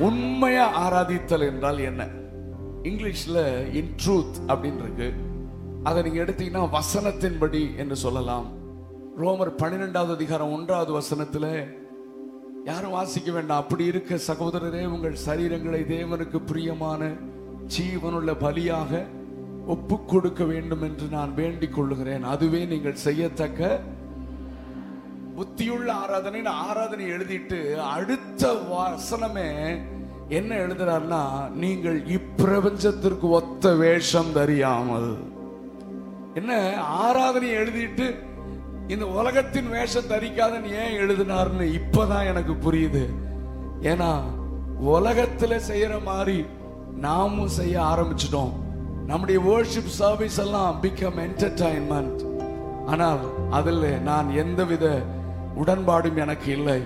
உண்மையா ஆராதித்தல் என்றால் என்ன? இங்கிலீஷ்ல இன் ட்ரூத் அப்படின்னு இருக்கு அதை நீங்க எடுத்தீங்கன்னா வசனத்தின்படி என்று சொல்லலாம். ரோமர் பன்னிரெண்டாவது அதிகாரம் ஒன்றாவது வசனத்துல யாரும் வாசிக்க வேண்டாம். அப்படி இருக்க சகோதரரே உங்கள் சரீரங்களை தேவனுக்கு பிரியமான ஜீவனுள்ள பலியாக ஒப்பு கொடுக்க வேண்டும் என்று நான் வேண்டிக் கொள்ளுகிறேன். அதுவே நீங்கள் செய்யத்தக்க புத்தியுள்ள ஆராதனை ஆராதனை எழுதிட்டு அடுத்த வசனமே என்ன எழுதுறாருன்னா நீங்கள் இப்பிரபஞ்சத்திற்கு ஒத்த வேஷம் தெரியாமல். என்ன? ஆராதனை எழுதிட்டு இந்த உலகத்தின் வேஷம் தரிக்காதன்னு ஏன் எழுதினார்னு இப்பதான் எனக்கு புரியுது. ஏன்னா உலகத்துல செய்யற மாதிரி நாமும் செய்ய ஆரம்பிச்சிட்டோம். நம்முடைய வேர்ஷிப் சர்வீஸ் எல்லாம் பிகம் என்டர்டைன்மெண்ட் ஆனால் அதில் நான் எந்தவித உடன்பாடும் எனக்கு இல்லை.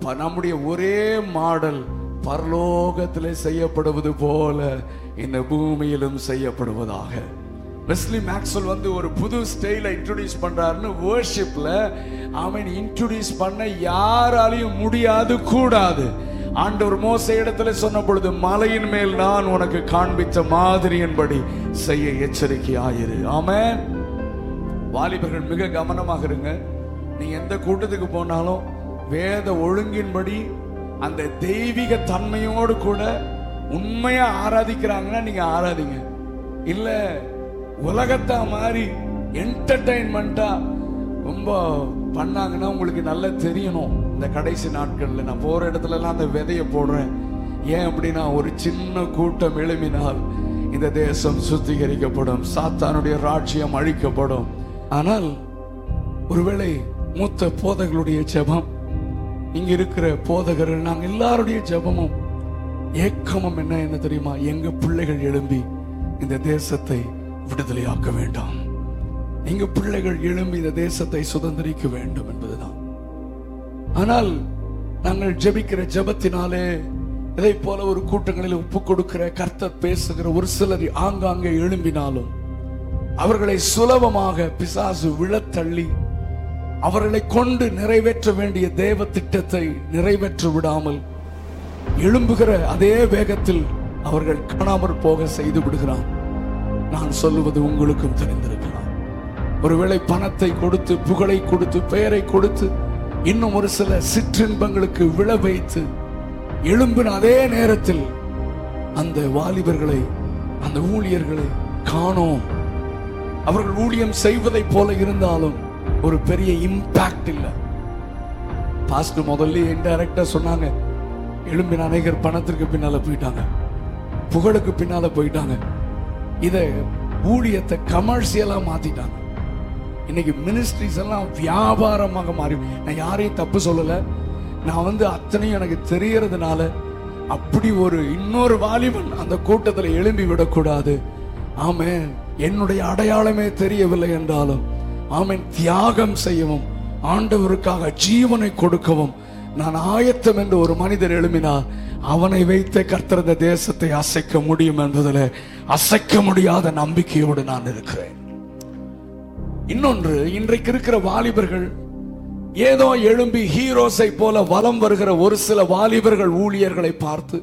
ப- நம்முடைய ஒரே மாடல் பரலோகத்தில் செய்யப்படுவது போல இந்த பூமியிலும் செய்யப்படுவதாக. வெஸ்லி மேக்ஸ்வெல் வந்து ஒரு புது ஸ்டைல இன்ட்ரோடியூஸ் பண்றாருன்னு வேர்ஷிப்ல அவன் இன்ட்ரோடியூஸ் பண்ண யாராலையும் முடியாது கூடாது. ஆண்டவர் மோச இடத்துல சொன்ன பொழுது மலையின் மேல் நான் உனக்கு காண்பித்த மாதிரியின்படி செய்ய எச்சரிக்கையாயிரு. ஆமென். வாலிபர்கள் மிக கவனமாக இருங்க. நீ எந்த கூட்டத்துக்கு போனாலும் வேத ஒழுங்கின்படி அந்த தெய்வீக தன்மையோடு கூட உண்மையா ஆராதிக்கிறாங்கன்னா நீங்க ஆராதிங்க. இல்ல உலகத்தா மாதிரி என்டர்டைன்மெண்டா ரொம்ப பண்ணாங்கன்னா உங்களுக்கு நல்லா தெரியணும். இந்த கடைசி நாட்கள்ல நான் போற இடத்துல எல்லாம் அந்த விதைய போடுறேன். ஏன் அப்படின்னா ஒரு சின்ன கூட்டம் எழுமினால் இந்த தேசம் சுத்திகரிக்கப்படும் சாத்தானுடைய ராட்சியம் அழிக்கப்படும். ஆனால் ஒருவேளை மூத்த போதகர்களுடைய ஜெபம். இங்க இருக்கிற போதகர்கள் நாங்க எல்லாருடைய ஜெபமும் ஏக்கமும் என்ன என்ன தெரியுமா? எங்க பிள்ளைகள் எழும்பி இந்த தேசத்தை விடுதலையாக்க வேண்டாம். எங்க பிள்ளைகள் எழும்பி இந்த தேசத்தை சுதந்திரிக்க வேண்டும் என்பதுதான். ஆனால் நாங்கள் ஜெபிக்கிற ஜெபத்தினாலே இதை போல ஒரு கூட்டங்களில் ஒப்பு கொடுக்கிற கர்த்தர் பேசுகிற ஒரு சிலர் ஆங்காங்கே எழும்பினாலும் அவர்களை சுலபமாக பிசாசு விழத்தள்ளி அவர்களை கொண்டு நிறைவேற்ற வேண்டிய தேவ திட்டத்தை நிறைவேற்ற விடாமல் எழும்புகிற அதே வேகத்தில் அவர்கள் காணாமல் போக செய்து விடுகிறான். நான் சொல்லுவது உங்களுக்கும் தெரிந்திருக்கலாம். ஒருவேளை பணத்தை கொடுத்து புகழை கொடுத்து பெயரை கொடுத்து இன்னும் ஒரு சில சிற்றின்பங்களுக்கு விழ வைத்து எழும்பின அதே நேரத்தில் அந்த வாலிபர்களை அந்த ஊழியர்களை காணோம். அவர்கள் ஊழியம் செய்வதைப் போல இருந்தாலும் ஒரு பெரிய இம்பாக்ட் இல்லை. பாஸ்ட் முதல்ல இன்டைரக்டா சொன்னாங்க எழும்பின அநேகர் பணத்திற்கு பின்னால போயிட்டாங்க. புகழுக்கு பின்னால போயிட்டாங்க. இதை ஊழியத்தை கமர்ஷியலா மாத்திட்டாங்க. இன்னைக்கு மினிஸ்ட்ரிஸ் எல்லாம் வியாபாரமாக மாறி நான் யாரையும் தப்பு சொல்லல. நான் வந்து அத்தனையும் எனக்கு தெரியறதுனால அப்படி ஒரு இன்னொரு வாலிபன் அந்த கூட்டத்தில் எழும்பி விடக்கூடாது. ஆமே என்னுடைய அடையாளமே தெரியவில்லை என்றாலும் ஆமென். தியாகம் செய்யவும் ஆண்டவருக்காக ஜீவனை கொடுக்கவும் நான் ஆயத்தம் என்று ஒரு மனிதர் எழும்பினார் அவனை வைத்த கர்த்தர் தேசத்தை அசைக்க முடியும் என்பதில் அசைக்க முடியாத நம்பிக்கையோடு நான் இருக்கிறேன். இன்னொன்று இன்றைக்கு இருக்கிற வாலிபர்கள் ஏதோ எழும்பி ஹீரோஸை போல வலம் வருகிற ஒரு சில வாலிபர்கள் ஊழியர்களை பார்த்து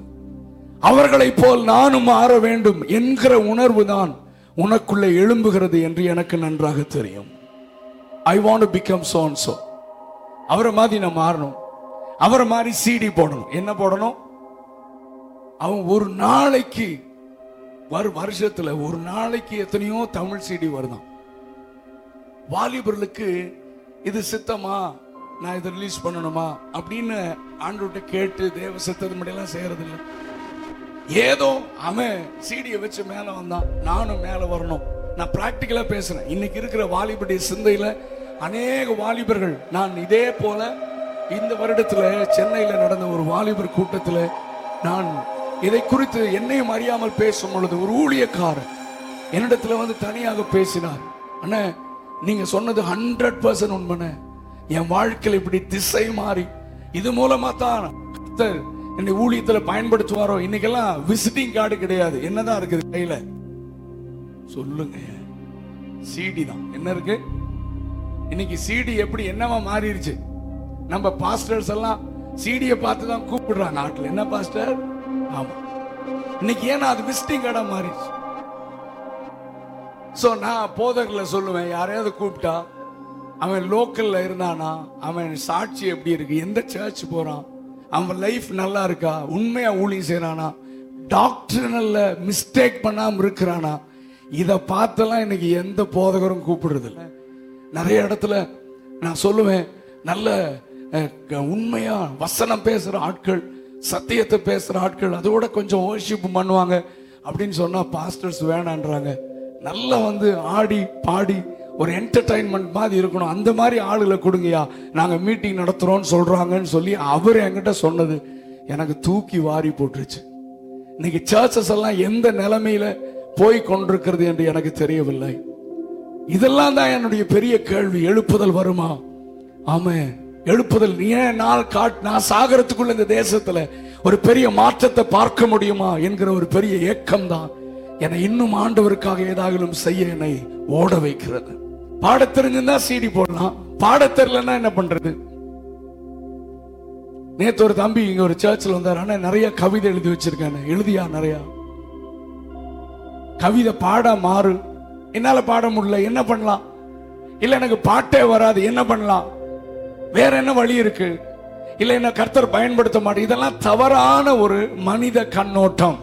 அவர்களைப் போல் நானும் மாற வேண்டும் என்கிற உணர்வு தான் உனக்குள்ளே எழும்புகிறது என்று எனக்கு நன்றாக தெரியும். I want become soon so அவரை மாதிரி நான் மாறணும். அவரை மாதிரி சிடி போடணும். என்ன போடணும்? அவன் ஒரு நாளைக்கு வரு வருஷத்துல ஒரு நாளைக்கு எத்தனையோ தமிழ் சிடி வருதான். வாலிபர்களுக்கு இது சித்தமா? நான் இதை ரிலீஸ் பண்ணணுமா? அப்படின்னு ஆண்டோட்ட கேட்டு தேவ சித்தது முடியெல்லாம் செய்யறது இல்லை ஏதோ அவன் சீடியை வச்சு மேலே வந்தான். நானும் மேலே வரணும். நான் பிராக்டிக்கலா பேசுறேன். இன்னைக்கு இருக்கிற வாலிபுடைய சிந்தையில அநேக வாலிபர்கள் நான் இதே போல இந்த வருடத்துல சென்னையில நடந்த ஒரு வாலிபர் கூட்டத்துல நான் இதை குறித்து என்னையும் அறியாமல் பேசும் பொழுது ஒரு ஊழியக்காரர் என்னிடத்துல வந்து தனியாக பேசினார். அண்ணா நீங்க சொன்னது ஹண்ட்ரட் பர்சன்ட் உண்மைண்ணே. என் வாழ்க்கையில் இப்படி திசை மாறி இது மூலமா தான் என்னை ஊழியத்துல பயன்படுத்துவாரோ? இன்னைக்கெல்லாம் விசிட்டிங் கார்டு கிடையாது. என்னதான் இருக்குது கையில? சொல்லுங்க சிடி தான். என்ன இருக்கு? இன்னைக்கு சிடி எப்படி என்னவா மாறிடுச்சு? நம்ம பாஸ்டர்ஸ் எல்லாம் சிடியை பார்த்து தான் கூப்பிடுறாங்க நாட்டில் என்ன பாஸ்டர் ஆமா. இன்னைக்கு ஏன்னா அது விசிட்டிங் கடை மாறிடுச்சு. ஸோ நான் போதகரில் சொல்லுவேன் யாரையாவது கூப்பிட்டா அவன் லோக்கலில் இருந்தானா அவன் சாட்சி எப்படி இருக்கு எந்த சர்ச் போகிறான் அவன் லைஃப் நல்லா இருக்கா உண்மையாக ஊழியம் செய்கிறானா டாக்டர்னல்ல மிஸ்டேக் பண்ணாமல் இருக்கிறானா இதை பார்த்தெல்லாம் இன்னைக்கு எந்த போதகரும் கூப்பிடுறதில்லை. நிறைய இடத்துல நான் சொல்லுவேன் நல்ல க- உண்மையா வசனம் பேசுற ஆட்கள் சத்தியத்தை பேசுற ஆட்கள் அதோட கொஞ்சம் ஓர்ஷிப் பண்ணுவாங்க அப்படின்னு சொன்னா பாஸ்டர்ஸ் வேணான்றாங்க. நல்லா வந்து ஆடி பாடி ஒரு என்டர்டைன்மெண்ட் மாதிரி இருக்கணும். அந்த மாதிரி ஆளுகளை கொடுங்கயா நாங்க மீட்டிங் நடத்துறோம்னு சொல்றாங்கன்னு சொல்லி அவர் என்கிட்ட சொன்னது எனக்கு தூக்கி வாரி போட்டுருச்சு. இன்னைக்கு சர்ச்சஸ் எல்லாம் எந்த நிலைமையில போய் கொண்டிருக்கிறது என்று எனக்கு தெரியவில்லை. இதெல்லாம் தான் என்னுடைய பெரிய கேள்வி. எழுப்புதல் வருமா? ஆமே எழுப்புதல் நீ ஏன் நாள் காட் நான் சாகரத்துக்குள்ள இந்த தேசத்துல ஒரு பெரிய மாற்றத்தை பார்க்க முடியுமா என்கிற ஒரு பெரிய ஏக்கம் தான் என்னை இன்னும் ஆண்டவருக்காக ஏதாகிலும் செய்ய என்னை ஓட வைக்கிறது. பாடத் தெரிஞ்சிருந்தா சீடி போடலாம். பாட தெரியலன்னா என்ன பண்றது? நேத்து ஒரு தம்பி இங்க ஒரு சர்ச்சில் வந்தார். ஆனா நிறைய கவிதை எழுதி வச்சிருக்கானே. எழுதியா நிறைய? கவிதை பாட மாறு. என்னால பாட முடியல. என்ன பண்ணலாம்? இல்ல எனக்கு பாட்டே வராது. என்ன பண்ணலாம்? வேற என்ன வழி இருக்கு? இல்ல என்ன கர்த்தர் பயன்படுத்த மாட்டேன். இதெல்லாம் தவறான ஒரு மனித கண்ணோட்டம்.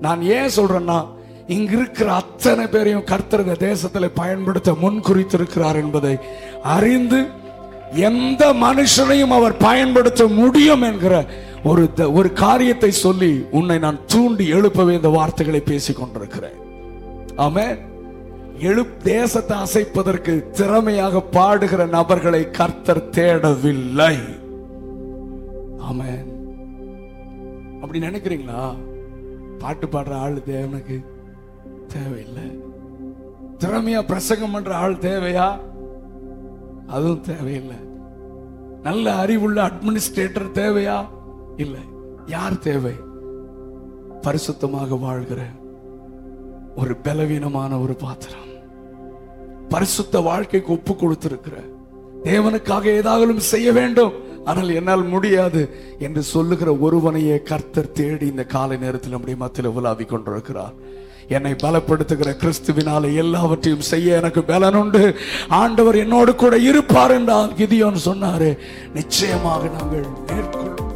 நான் ஏன் சொல்றேன்னா இங்க இருக்கிற அத்தனை பேரையும் கர்த்தர் இந்த தேசத்துல பயன்படுத்த முன் குறித்திருக்கிறார் என்பதை அறிந்து எந்த மனுஷனையும் அவர் பயன்படுத்த முடியும் என்கிற ஒரு த- ஒரு காரியத்தை சொல்லி உன்னை நான் தூண்டி எழுப்பவே இந்த வார்த்தைகளை பேசிக் கொண்டிருக்கிறேன் ஆமே எழு தேசத்தை அசைப்பதற்கு திறமையாக பாடுகிற நபர்களை கர்த்தர் தேடவில்லை. ஆமென். அப்படி நினைக்கிறீங்களா? பாட்டு பாடுற ஆள் தேவனுக்கு தேவையில்லை. திறமையா பிரசங்கம் பண்ற ஆள் தேவையா? அதுவும் தேவையில்லை. நல்ல அறிவுள்ள அட்மினிஸ்ட்ரேட்டர் தேவையா? இல்லை. யார் தேவை? பரிசுத்தமாக வாழ்கிற ஒரு பலவீனமான ஒரு பாத்திரம். பரிசுத்த வாழ்க்கைக்கு ஒப்பு கொடுத்திருக்கிற. தேவனுக்காக ஏதாவது செய்ய வேண்டும். ஆனால் என்னால் முடியாது என்று சொல்லுகிற ஒருவனையே கர்த்தர் தேடி இந்த காலை நேரத்தில் நம்முடைய மத்தியில் உலாவி கொண்டிருக்கிறார். என்னை பலப்படுத்துகிற கிறிஸ்துவினால எல்லாவற்றையும் செய்ய எனக்கு பலன் உண்டு. ஆண்டவர் என்னோடு கூட இருப்பார் என்றால் கிதியோன்னு சொன்னாரு நிச்சயமாக நாங்கள் நேர்த்தி